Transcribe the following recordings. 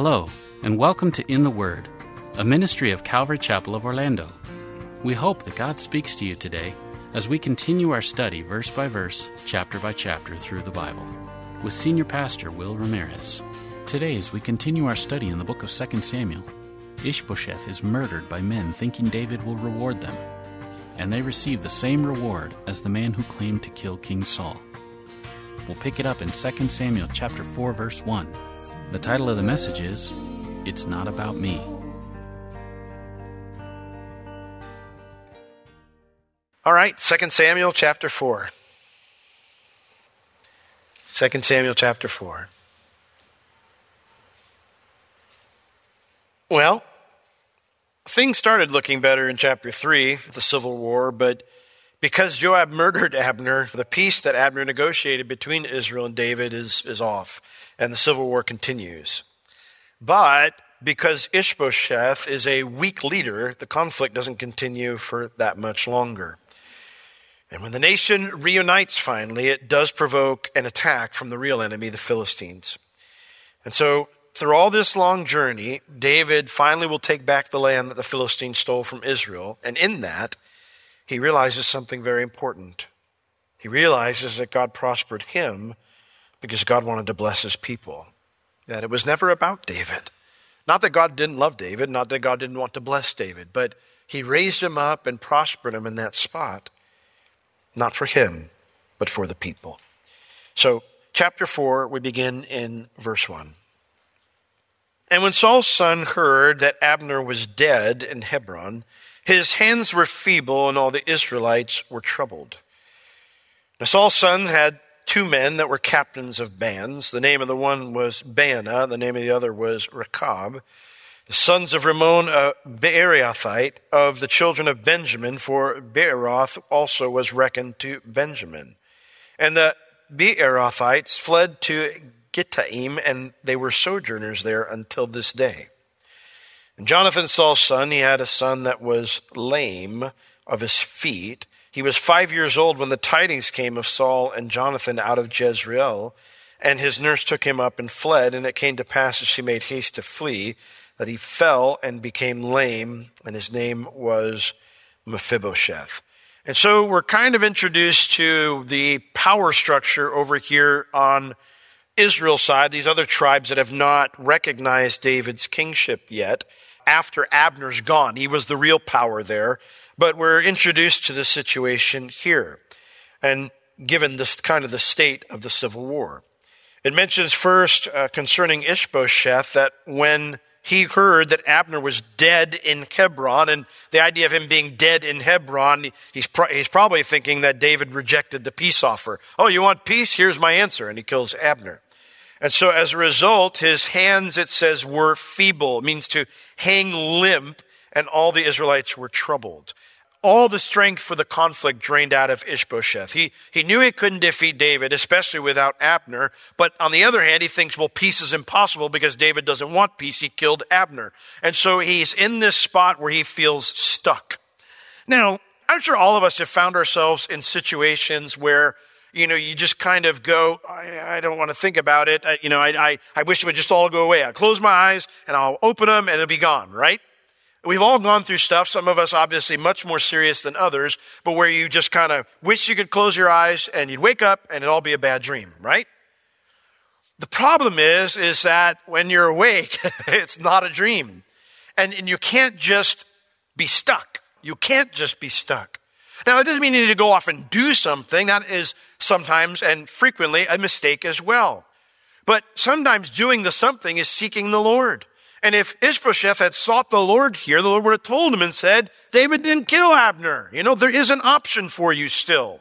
Hello, and welcome to In the Word, a ministry of Calvary Chapel of Orlando. We hope that God speaks to you today as we continue our study verse by verse, chapter by chapter through the Bible with Senior Pastor Will Ramirez. Today, as we continue our study in the book of 2 Samuel, Ishbosheth is murdered by men thinking David will reward them, and they receive the same reward as the man who claimed to kill King Saul. We'll pick it up in 2 Samuel chapter 4 verse 1. The title of the message is It's Not About Me. All right, 2 Samuel chapter 4. 2 Samuel chapter 4. Well, things started looking better in chapter 3, the Civil War, but because Joab murdered Abner, the peace that Abner negotiated between Israel and David is, is off, and the civil war continues. But because Ishbosheth is a weak leader, the conflict doesn't continue for that much longer. And when the nation reunites finally, it does provoke an attack from the real enemy, the Philistines. And so, through all this long journey, David finally will take back the land that the Philistines stole from Israel. And in that, he realizes something very important. He realizes that God prospered him because God wanted to bless his people. That it was never about David. Not that God didn't love David, not that God didn't want to bless David, but he raised him up and prospered him in that spot. Not for him, but for the people. So, chapter 4, we begin in verse 1. And when Saul's son heard that Abner was dead in Hebron, his hands were feeble, and all the Israelites were troubled. Now Saul's son had two men that were captains of bands. The name of the one was Baanah, the name of the other was Rechab. The sons of Ramon, uh, a Beerothite, of the children of Benjamin, for Beeroth also was reckoned to Benjamin. And the Beerothites fled to Gittaim, and they were sojourners there until this day. And Jonathan, Saul's son, he had a son that was lame of his feet. He was five years old when the tidings came of Saul and Jonathan out of Jezreel, and his nurse took him up and fled. And it came to pass as she made haste to flee that he fell and became lame, and his name was Mephibosheth. And so we're kind of introduced to the power structure over here on Israel's side, these other tribes that have not recognized David's kingship yet. After Abner's gone, he was the real power there. But we're introduced to the situation here, and given this kind of the state of the civil war. It mentions first uh, concerning Ishbosheth that when he heard that Abner was dead in Hebron, and the idea of him being dead in Hebron, he's, pro- he's probably thinking that David rejected the peace offer. Oh, you want peace? Here's my answer. And he kills Abner. And so as a result, his hands, it says, were feeble. It means to hang limp, and all the Israelites were troubled all the strength for the conflict drained out of Ishbosheth. He, he knew he couldn't defeat David, especially without Abner. But on the other hand, he thinks, well, peace is impossible because David doesn't want peace. He killed Abner. And so he's in this spot where he feels stuck. Now, I'm sure all of us have found ourselves in situations where you know, you just kind of go, I, I don't want to think about it. I, you know, I, I, I wish it would just all go away. I close my eyes and I'll open them and it'll be gone, right? We've all gone through stuff, some of us obviously much more serious than others, but where you just kind of wish you could close your eyes and you'd wake up and it'd all be a bad dream, right? The problem is, is that when you're awake, it's not a dream. And, and you can't just be stuck. You can't just be stuck. Now, it doesn't mean you need to go off and do something. That is sometimes and frequently a mistake as well. But sometimes doing the something is seeking the Lord. And if Ishbosheth had sought the Lord here, the Lord would have told him and said, David didn't kill Abner. You know, there is an option for you still.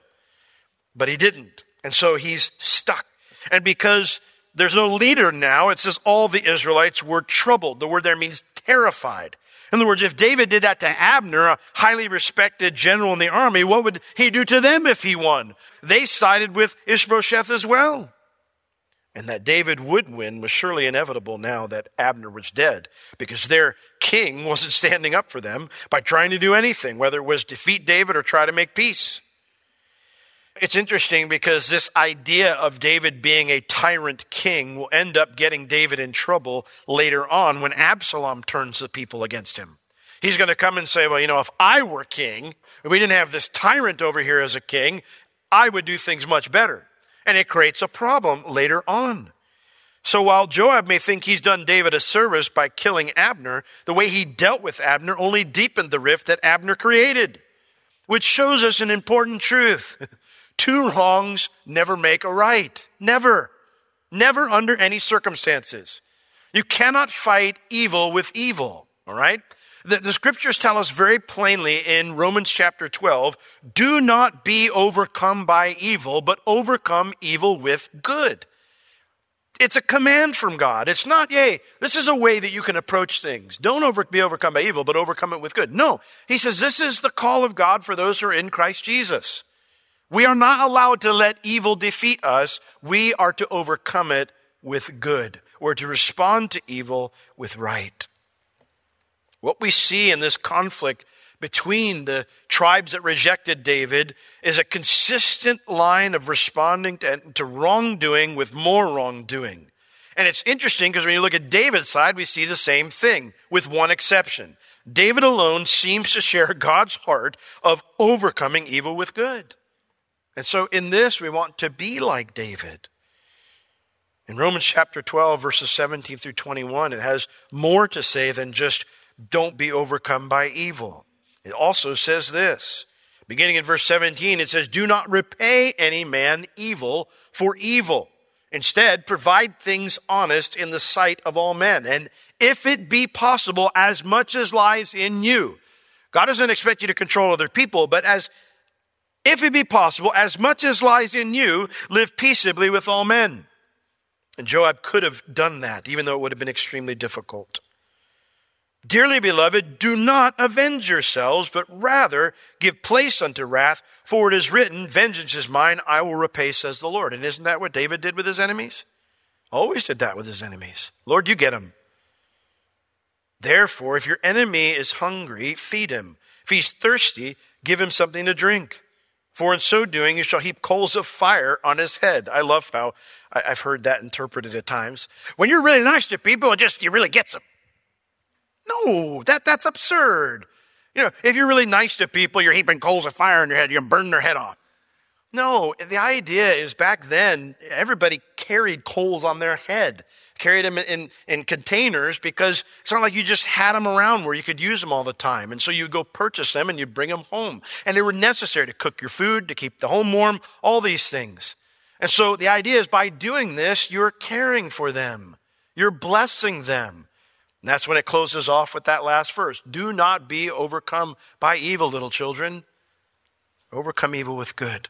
But he didn't. And so he's stuck. And because there's no leader now, it says all the Israelites were troubled. The word there means terrified. In other words, if David did that to Abner, a highly respected general in the army, what would he do to them if he won? They sided with Ishbosheth as well. And that David would win was surely inevitable now that Abner was dead, because their king wasn't standing up for them by trying to do anything, whether it was defeat David or try to make peace. It's interesting because this idea of David being a tyrant king will end up getting David in trouble later on when Absalom turns the people against him. He's going to come and say, well, you know, if I were king, if we didn't have this tyrant over here as a king, I would do things much better. And it creates a problem later on. So while Joab may think he's done David a service by killing Abner, the way he dealt with Abner only deepened the rift that Abner created, which shows us an important truth. Two wrongs never make a right. Never. Never under any circumstances. You cannot fight evil with evil. All right? The, the, scriptures tell us very plainly in Romans chapter 12 do not be overcome by evil, but overcome evil with good. It's a command from God. It's not, yay, this is a way that you can approach things. Don't over, be overcome by evil, but overcome it with good. No. He says this is the call of God for those who are in Christ Jesus. We are not allowed to let evil defeat us. We are to overcome it with good. We're to respond to evil with right. What we see in this conflict between the tribes that rejected David is a consistent line of responding to, to wrongdoing with more wrongdoing. And it's interesting because when you look at David's side, we see the same thing, with one exception. David alone seems to share God's heart of overcoming evil with good. And so in this, we want to be like David. In Romans chapter 12, verses 17 through 21, it has more to say than just don't be overcome by evil. It also says this. Beginning in verse 17, it says, Do not repay any man evil for evil. Instead, provide things honest in the sight of all men. And if it be possible, as much as lies in you. God doesn't expect you to control other people, but as if it be possible, as much as lies in you, live peaceably with all men. And Joab could have done that, even though it would have been extremely difficult. Dearly beloved, do not avenge yourselves, but rather give place unto wrath, for it is written, Vengeance is mine, I will repay, says the Lord. And isn't that what David did with his enemies? Always did that with his enemies. Lord, you get him. Therefore, if your enemy is hungry, feed him. If he's thirsty, give him something to drink. For in so doing, you shall heap coals of fire on his head. I love how I've heard that interpreted at times. When you're really nice to people, it just, you really get them. No, that, that's absurd. You know, if you're really nice to people, you're heaping coals of fire on your head, you're burning their head off. No, the idea is back then, everybody carried coals on their head carried them in, in containers because it's not like you just had them around where you could use them all the time. And so you would go purchase them and you'd bring them home. And they were necessary to cook your food, to keep the home warm, all these things. And so the idea is by doing this, you're caring for them. You're blessing them. And that's when it closes off with that last verse. Do not be overcome by evil, little children. Overcome evil with good.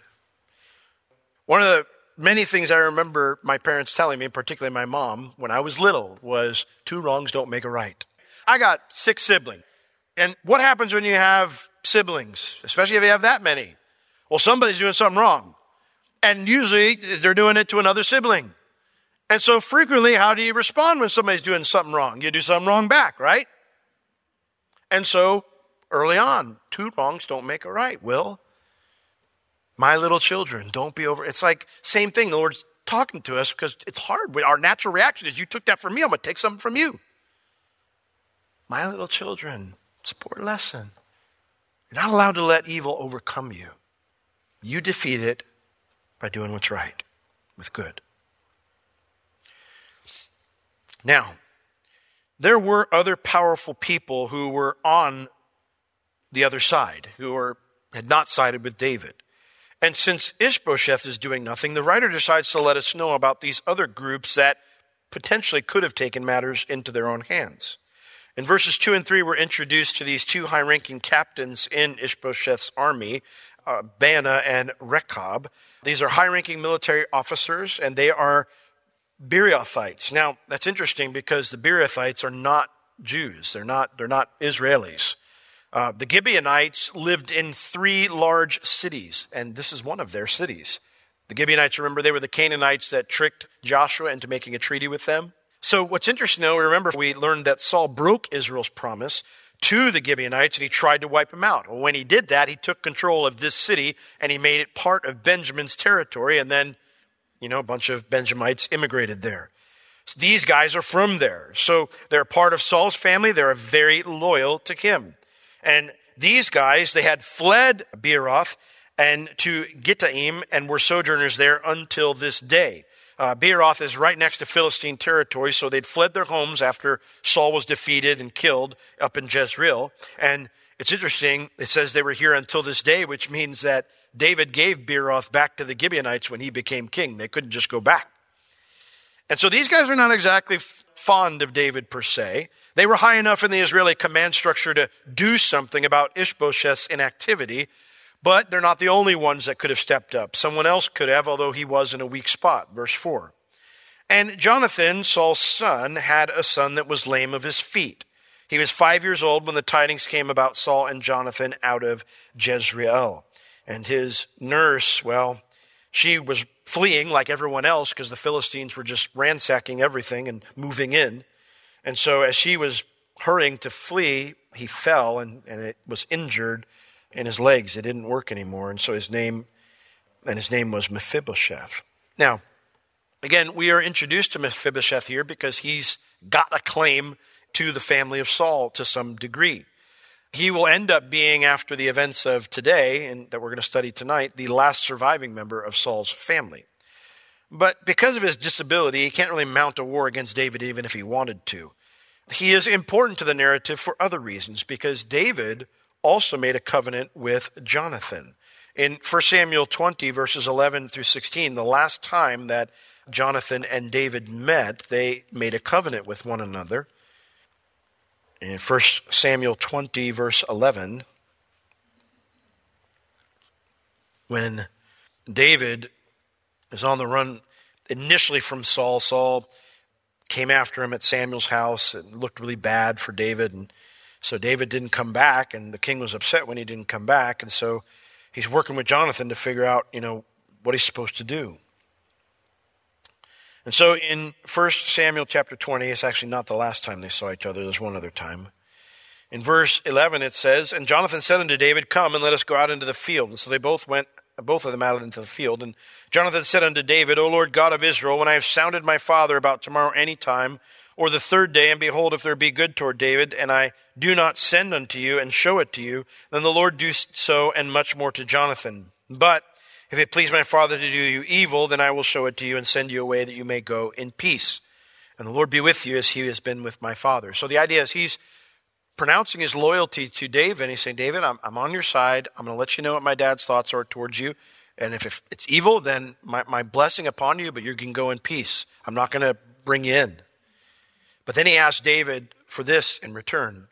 One of the many things I remember my parents telling me, particularly my mom, when I was little, was two wrongs don't make a right. I got six siblings. And what happens when you have siblings, especially if you have that many? Well, somebody's doing something wrong. And usually they're doing it to another sibling. And so frequently, how do you respond when somebody's doing something wrong? You do something wrong back, right? And so early on, two wrongs don't make a right. Will, my little children, don't be over. It's like same thing. The Lord's talking to us because it's hard. Our natural reaction is, you took that from me, I'm going to take something from you. My little children, a poor lesson. You're not allowed to let evil overcome you. You defeat it by doing what's right with good. Now, there were other powerful people who were on the other side, who were had not sided with David. And since Ishbosheth is doing nothing, the writer decides to let us know about these other groups that potentially could have taken matters into their own hands. In verses 2 and 3, we're introduced to these two high ranking captains in Ishbosheth's army, uh, Baanah and Rechab. These are high ranking military officers, and they are Beerothites. Now, that's interesting because the Beerothites are not Jews, they're not, they're not Israelis. Uh, the Gibeonites lived in three large cities, and this is one of their cities. The Gibeonites, remember, they were the Canaanites that tricked Joshua into making a treaty with them. So, what's interesting, though, remember, we learned that Saul broke Israel's promise to the Gibeonites and he tried to wipe them out. Well, when he did that, he took control of this city and he made it part of Benjamin's territory, and then, you know, a bunch of Benjamites immigrated there. So these guys are from there. So, they're part of Saul's family. They're very loyal to him. And these guys, they had fled Beeroth and to Gittaim and were sojourners there until this day. Uh, Beeroth is right next to Philistine territory, so they'd fled their homes after Saul was defeated and killed up in Jezreel. And it's interesting, it says they were here until this day, which means that David gave Beeroth back to the Gibeonites when he became king. They couldn't just go back. And so these guys are not exactly fond of David per se. They were high enough in the Israeli command structure to do something about Ishbosheth's inactivity, but they're not the only ones that could have stepped up. Someone else could have, although he was in a weak spot. Verse 4. And Jonathan, Saul's son, had a son that was lame of his feet. He was five years old when the tidings came about Saul and Jonathan out of Jezreel. And his nurse, well, she was fleeing like everyone else because the Philistines were just ransacking everything and moving in. And so as she was hurrying to flee, he fell and, and it was injured in his legs. It didn't work anymore. And so his name, and his name was Mephibosheth. Now, again, we are introduced to Mephibosheth here because he's got a claim to the family of Saul to some degree. He will end up being, after the events of today, and that we're going to study tonight, the last surviving member of Saul's family. But because of his disability, he can't really mount a war against David even if he wanted to. He is important to the narrative for other reasons, because David also made a covenant with Jonathan. In 1 Samuel 20, verses 11 through 16, the last time that Jonathan and David met, they made a covenant with one another. In 1 Samuel 20, verse 11, when David is on the run initially from Saul, Saul came after him at Samuel's house and looked really bad for David. And so David didn't come back, and the king was upset when he didn't come back. And so he's working with Jonathan to figure out, you know, what he's supposed to do. And so in 1 Samuel chapter 20, it's actually not the last time they saw each other, there's one other time. In verse 11, it says, And Jonathan said unto David, Come and let us go out into the field. And so they both went, both of them out into the field. And Jonathan said unto David, O Lord God of Israel, when I have sounded my father about tomorrow any time, or the third day, and behold, if there be good toward David, and I do not send unto you and show it to you, then the Lord do so and much more to Jonathan. But if it please my father to do you evil, then I will show it to you and send you away that you may go in peace. And the Lord be with you as he has been with my father. So the idea is he's pronouncing his loyalty to David. And he's saying, David, I'm, I'm on your side. I'm going to let you know what my dad's thoughts are towards you. And if, it's evil, then my, my blessing upon you, but you can go in peace. I'm not going to bring you in. But then he asked David for this in return.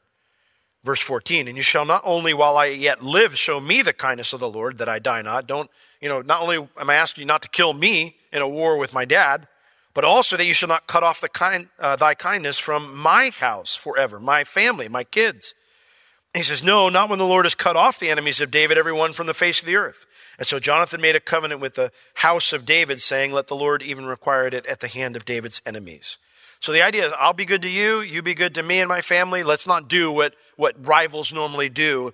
Verse 14, and you shall not only while I yet live show me the kindness of the Lord that I die not. Don't, you know, not only am I asking you not to kill me in a war with my dad, but also that you shall not cut off the kind, uh, thy kindness from my house forever, my family, my kids. he says, No, not when the Lord has cut off the enemies of David, everyone from the face of the earth. And so Jonathan made a covenant with the house of David, saying, Let the Lord even require it at the hand of David's enemies. So the idea is, I'll be good to you, you be good to me and my family. Let's not do what, what rivals normally do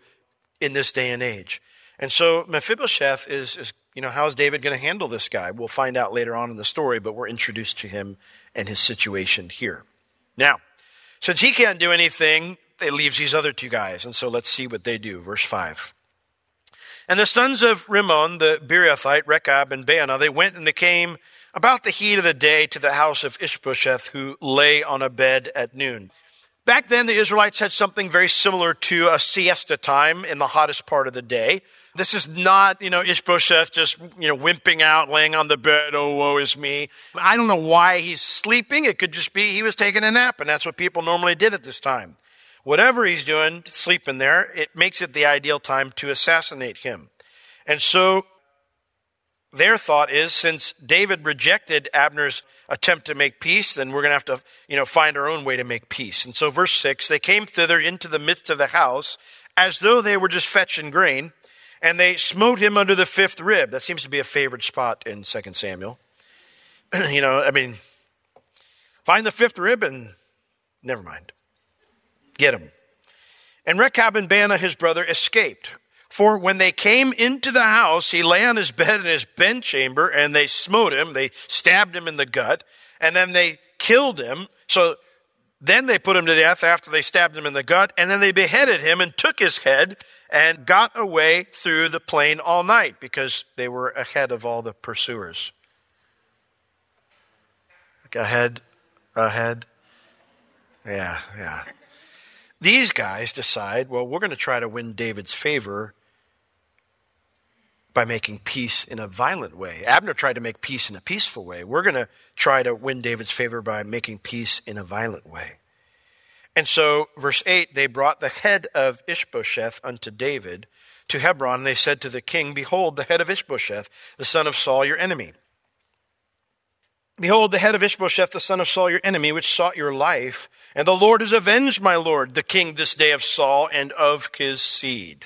in this day and age. And so Mephibosheth is, is you know, how is David going to handle this guy? We'll find out later on in the story, but we're introduced to him and his situation here. Now, since he can't do anything, it leaves these other two guys. And so let's see what they do. Verse 5. And the sons of Rimmon, the Beerothite, Rechab, and Baanah, they went and they came about the heat of the day to the house of Ishbosheth, who lay on a bed at noon. Back then, the Israelites had something very similar to a siesta time in the hottest part of the day. This is not, you know, Ishbosheth just, you know, wimping out, laying on the bed, oh, woe is me. I don't know why he's sleeping. It could just be he was taking a nap, and that's what people normally did at this time. Whatever he's doing, sleeping there, it makes it the ideal time to assassinate him. And so their thought is since David rejected Abner's attempt to make peace, then we're going to have to, you know, find our own way to make peace. And so verse 6, they came thither into the midst of the house as though they were just fetching grain, and they smote him under the fifth rib. That seems to be a favorite spot in 2 Samuel. you know, I mean, find the fifth rib and never mind. Get him. And Rechab and Baanah, his brother, escaped. For when they came into the house, he lay on his bed in his bedchamber, and they smote him. They stabbed him in the gut, and then they killed him. So then they put him to death after they stabbed him in the gut, and then they beheaded him and took his head and got away through the plain all night because they were ahead of all the pursuers. Ahead, ahead. Yeah, yeah. These guys decide, well, we're going to try to win David's favor by making peace in a violent way. Abner tried to make peace in a peaceful way. We're going to try to win David's favor by making peace in a violent way. And so, verse 8, they brought the head of Ishbosheth unto David to Hebron, they said to the king, Behold, the head of Ishbosheth, the son of Saul, your enemy. Behold, the head of Ishbosheth, the son of Saul, your enemy, which sought your life. And the Lord has avenged my Lord, the king, this day of Saul and of his seed.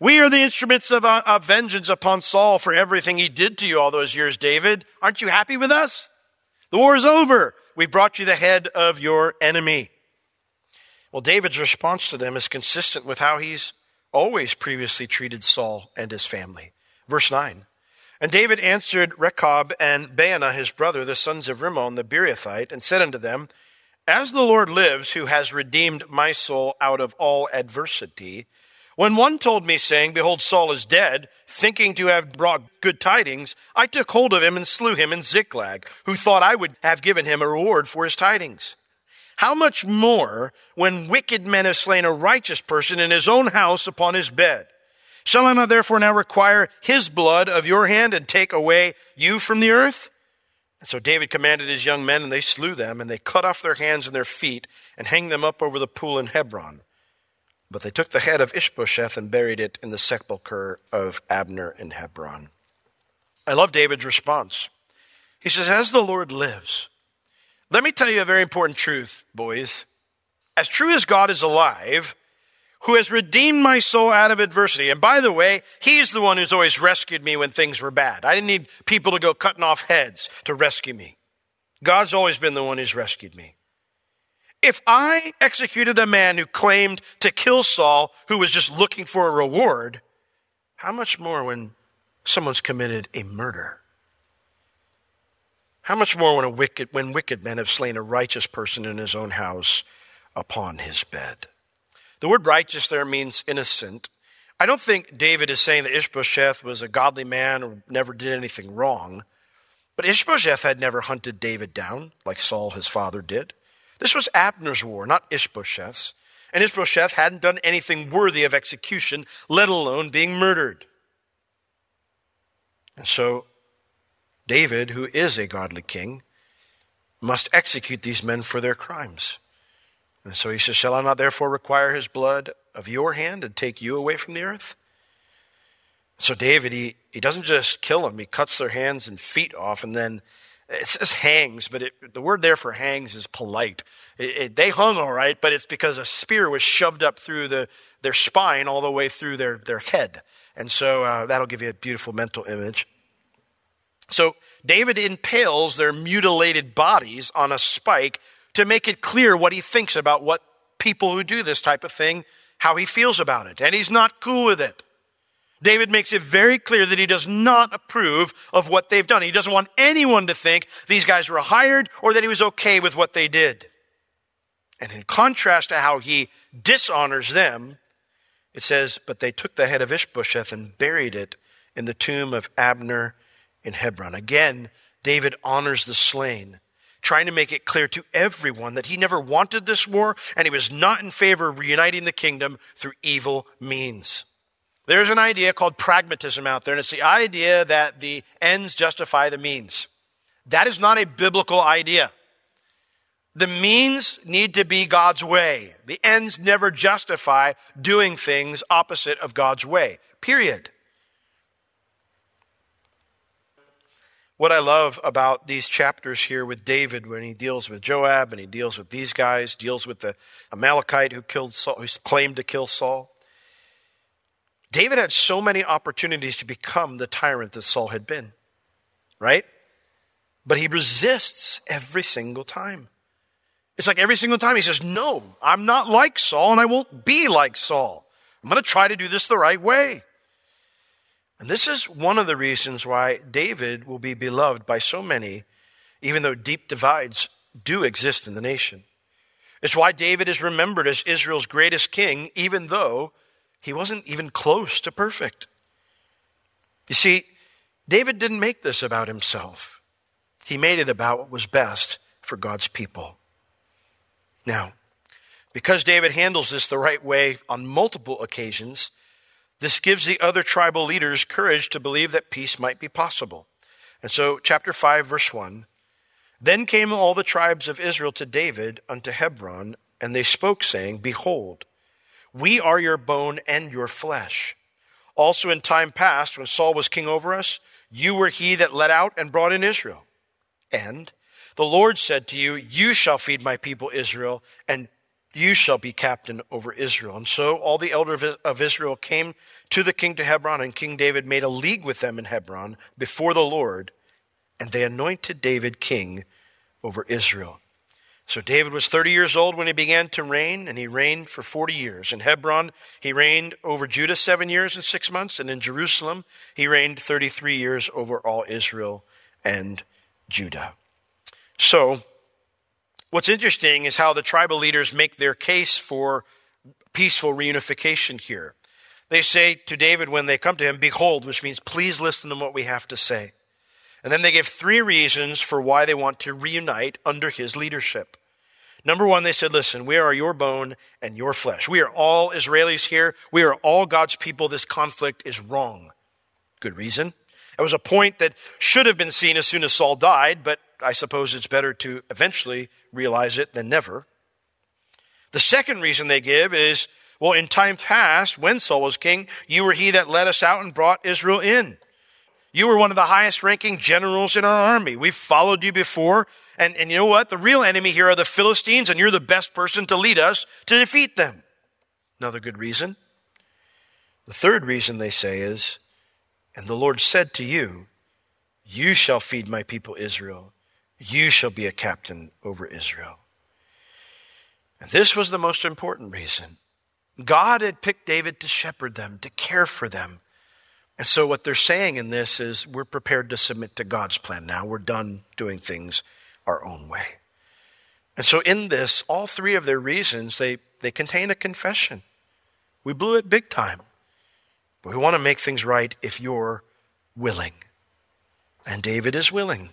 We are the instruments of, uh, of vengeance upon Saul for everything he did to you all those years, David. Aren't you happy with us? The war is over. We've brought you the head of your enemy. Well, David's response to them is consistent with how he's always previously treated Saul and his family. Verse 9. And David answered Rechab and Baanah his brother, the sons of Rimmon the Beerothite, and said unto them, As the Lord lives, who has redeemed my soul out of all adversity, when one told me, saying, Behold, Saul is dead, thinking to have brought good tidings, I took hold of him and slew him in Ziklag, who thought I would have given him a reward for his tidings. How much more when wicked men have slain a righteous person in his own house upon his bed? Shall I not therefore now require his blood of your hand and take away you from the earth? And so David commanded his young men, and they slew them, and they cut off their hands and their feet, and hanged them up over the pool in Hebron. But they took the head of Ishbosheth and buried it in the sepulchre of Abner in Hebron. I love David's response. He says, As the Lord lives, let me tell you a very important truth, boys. As true as God is alive, who has redeemed my soul out of adversity. And by the way, he's the one who's always rescued me when things were bad. I didn't need people to go cutting off heads to rescue me. God's always been the one who's rescued me. If I executed a man who claimed to kill Saul, who was just looking for a reward, how much more when someone's committed a murder? How much more when, a wicked, when wicked men have slain a righteous person in his own house upon his bed? The word righteous there means innocent. I don't think David is saying that Ishbosheth was a godly man or never did anything wrong. But Ishbosheth had never hunted David down like Saul, his father, did. This was Abner's war, not Ishbosheth's. And Ishbosheth hadn't done anything worthy of execution, let alone being murdered. And so, David, who is a godly king, must execute these men for their crimes. And so he says, Shall I not therefore require his blood of your hand and take you away from the earth? So David, he, he doesn't just kill them, he cuts their hands and feet off and then it says hangs, but it, the word there for hangs is polite. It, it, they hung all right, but it's because a spear was shoved up through the, their spine all the way through their, their head. And so uh, that'll give you a beautiful mental image. So David impales their mutilated bodies on a spike to make it clear what he thinks about what people who do this type of thing, how he feels about it. And he's not cool with it. David makes it very clear that he does not approve of what they've done. He doesn't want anyone to think these guys were hired or that he was okay with what they did. And in contrast to how he dishonors them, it says, But they took the head of Ishbosheth and buried it in the tomb of Abner in Hebron. Again, David honors the slain, trying to make it clear to everyone that he never wanted this war and he was not in favor of reuniting the kingdom through evil means. There's an idea called pragmatism out there, and it's the idea that the ends justify the means. That is not a biblical idea. The means need to be God's way. The ends never justify doing things opposite of God's way. Period. What I love about these chapters here with David, when he deals with Joab and he deals with these guys, deals with the Amalekite who killed Saul, who claimed to kill Saul, David had so many opportunities to become the tyrant that Saul had been, right? But he resists every single time. It's like every single time he says, No, I'm not like Saul and I won't be like Saul. I'm going to try to do this the right way. And this is one of the reasons why David will be beloved by so many, even though deep divides do exist in the nation. It's why David is remembered as Israel's greatest king, even though he wasn't even close to perfect. You see, David didn't make this about himself. He made it about what was best for God's people. Now, because David handles this the right way on multiple occasions, this gives the other tribal leaders courage to believe that peace might be possible. And so, chapter 5, verse 1 Then came all the tribes of Israel to David unto Hebron, and they spoke, saying, Behold, we are your bone and your flesh. Also, in time past, when Saul was king over us, you were he that led out and brought in Israel. And the Lord said to you, You shall feed my people Israel, and you shall be captain over Israel. And so all the elders of Israel came to the king to Hebron, and King David made a league with them in Hebron before the Lord, and they anointed David king over Israel. So David was 30 years old when he began to reign, and he reigned for 40 years. In Hebron, he reigned over Judah seven years and six months, and in Jerusalem, he reigned 33 years over all Israel and Judah. So, what's interesting is how the tribal leaders make their case for peaceful reunification here. They say to David when they come to him, Behold, which means please listen to what we have to say. And then they give three reasons for why they want to reunite under his leadership. Number one, they said, Listen, we are your bone and your flesh. We are all Israelis here. We are all God's people. This conflict is wrong. Good reason. It was a point that should have been seen as soon as Saul died, but I suppose it's better to eventually realize it than never. The second reason they give is, well, in time past, when Saul was king, you were he that led us out and brought Israel in. You were one of the highest ranking generals in our army. We've followed you before. And, and you know what? The real enemy here are the Philistines, and you're the best person to lead us to defeat them. Another good reason. The third reason they say is, and the Lord said to you, You shall feed my people Israel. You shall be a captain over Israel. And this was the most important reason. God had picked David to shepherd them, to care for them, and so, what they're saying in this is we're prepared to submit to God's plan now. We're done doing things our own way. And so, in this, all three of their reasons, they, they contain a confession. We blew it big time, but we want to make things right if you're willing. And David is willing.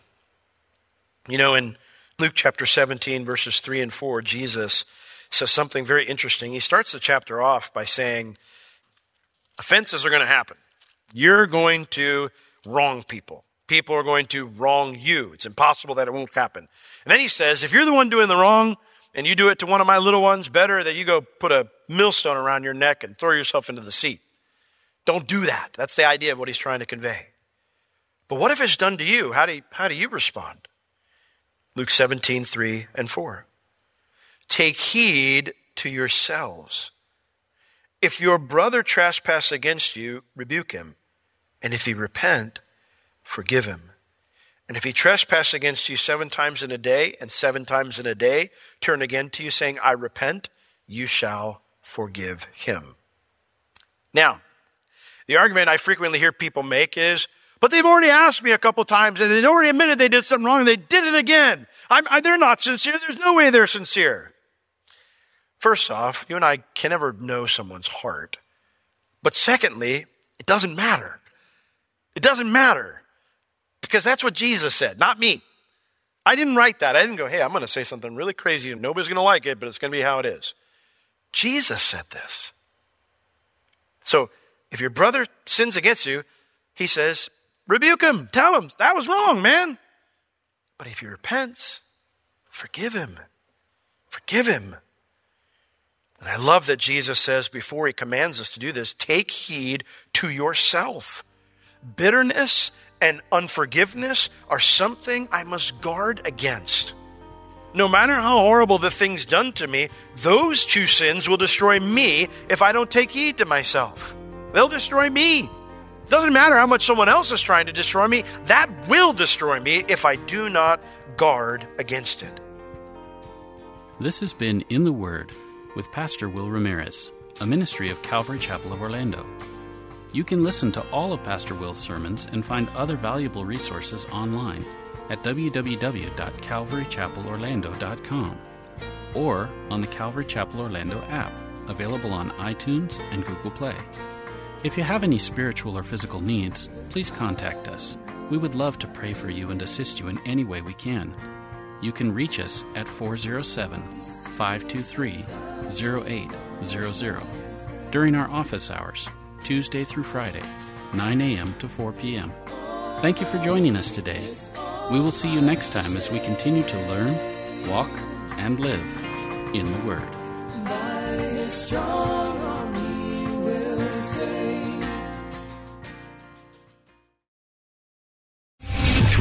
You know, in Luke chapter 17, verses 3 and 4, Jesus says something very interesting. He starts the chapter off by saying, Offenses are going to happen. You're going to wrong people. People are going to wrong you. It's impossible that it won't happen. And then he says, if you're the one doing the wrong and you do it to one of my little ones, better that you go put a millstone around your neck and throw yourself into the sea. Don't do that. That's the idea of what he's trying to convey. But what if it's done to you? How do you, how do you respond? Luke 17, 3 and 4. Take heed to yourselves. If your brother trespass against you, rebuke him. And if he repent, forgive him. And if he trespass against you seven times in a day, and seven times in a day turn again to you, saying, I repent, you shall forgive him. Now, the argument I frequently hear people make is, but they've already asked me a couple times, and they've already admitted they did something wrong, and they did it again. I, they're not sincere. There's no way they're sincere. First off, you and I can never know someone's heart. But secondly, it doesn't matter. It doesn't matter. Because that's what Jesus said, not me. I didn't write that. I didn't go, hey, I'm going to say something really crazy and nobody's going to like it, but it's going to be how it is. Jesus said this. So If your brother sins against you, he says, rebuke him, tell him, that was wrong, man. But if he repents, forgive him. Forgive him. And I love that Jesus says before he commands us to do this, take heed to yourself. Bitterness and unforgiveness are something I must guard against. No matter how horrible the things done to me, those two sins will destroy me if I don't take heed to myself. They'll destroy me. Doesn't matter how much someone else is trying to destroy me, that will destroy me if I do not guard against it. This has been In the Word with Pastor Will Ramirez, a ministry of Calvary Chapel of Orlando. You can listen to all of Pastor Will's sermons and find other valuable resources online at www.calvarychapelorlando.com or on the Calvary Chapel Orlando app, available on iTunes and Google Play. If you have any spiritual or physical needs, please contact us. We would love to pray for you and assist you in any way we can. You can reach us at 407 523 0800 during our office hours, Tuesday through Friday, 9 a.m. to 4 p.m. Thank you for joining us today. We will see you next time as we continue to learn, walk, and live in the Word.